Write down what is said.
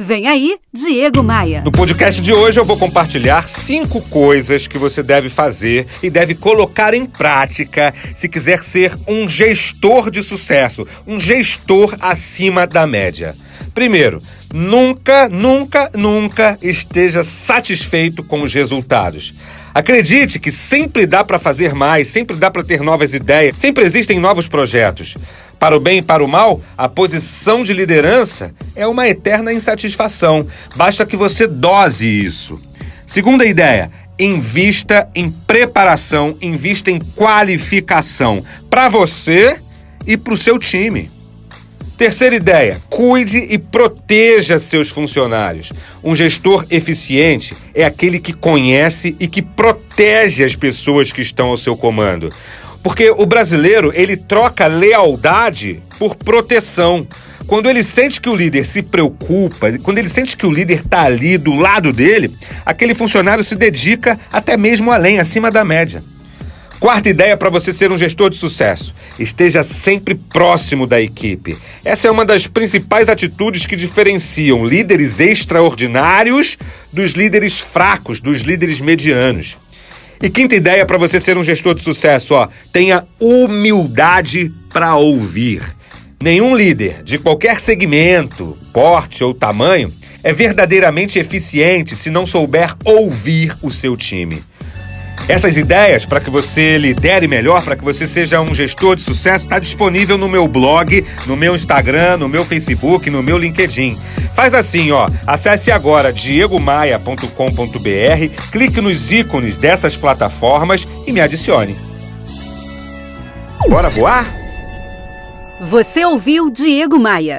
Vem aí, Diego Maia. No podcast de hoje eu vou compartilhar cinco coisas que você deve fazer e deve colocar em prática se quiser ser um gestor de sucesso, um gestor acima da média. Primeiro, nunca, nunca, nunca esteja satisfeito com os resultados. Acredite que sempre dá para fazer mais, sempre dá para ter novas ideias, sempre existem novos projetos. Para o bem e para o mal, a posição de liderança é uma eterna insatisfação. Basta que você dose isso. Segunda ideia, invista em preparação, invista em qualificação para você e para o seu time. Terceira ideia: cuide e proteja seus funcionários. Um gestor eficiente é aquele que conhece e que protege as pessoas que estão ao seu comando. Porque o brasileiro, ele troca lealdade por proteção. Quando ele sente que o líder se preocupa, quando ele sente que o líder está ali do lado dele, aquele funcionário se dedica até mesmo além, acima da média. Quarta ideia para você ser um gestor de sucesso: esteja sempre próximo da equipe. Essa é uma das principais atitudes que diferenciam líderes extraordinários dos líderes fracos, dos líderes medianos. E quinta ideia para você ser um gestor de sucesso, ó, tenha humildade para ouvir. Nenhum líder de qualquer segmento, porte ou tamanho é verdadeiramente eficiente se não souber ouvir o seu time. Essas ideias para que você lidere melhor, para que você seja um gestor de sucesso, está disponível no meu blog, no meu Instagram, no meu Facebook, no meu LinkedIn. Faz assim, ó, acesse agora diegomaia.com.br, clique nos ícones dessas plataformas e me adicione. Bora voar? Você ouviu Diego Maia.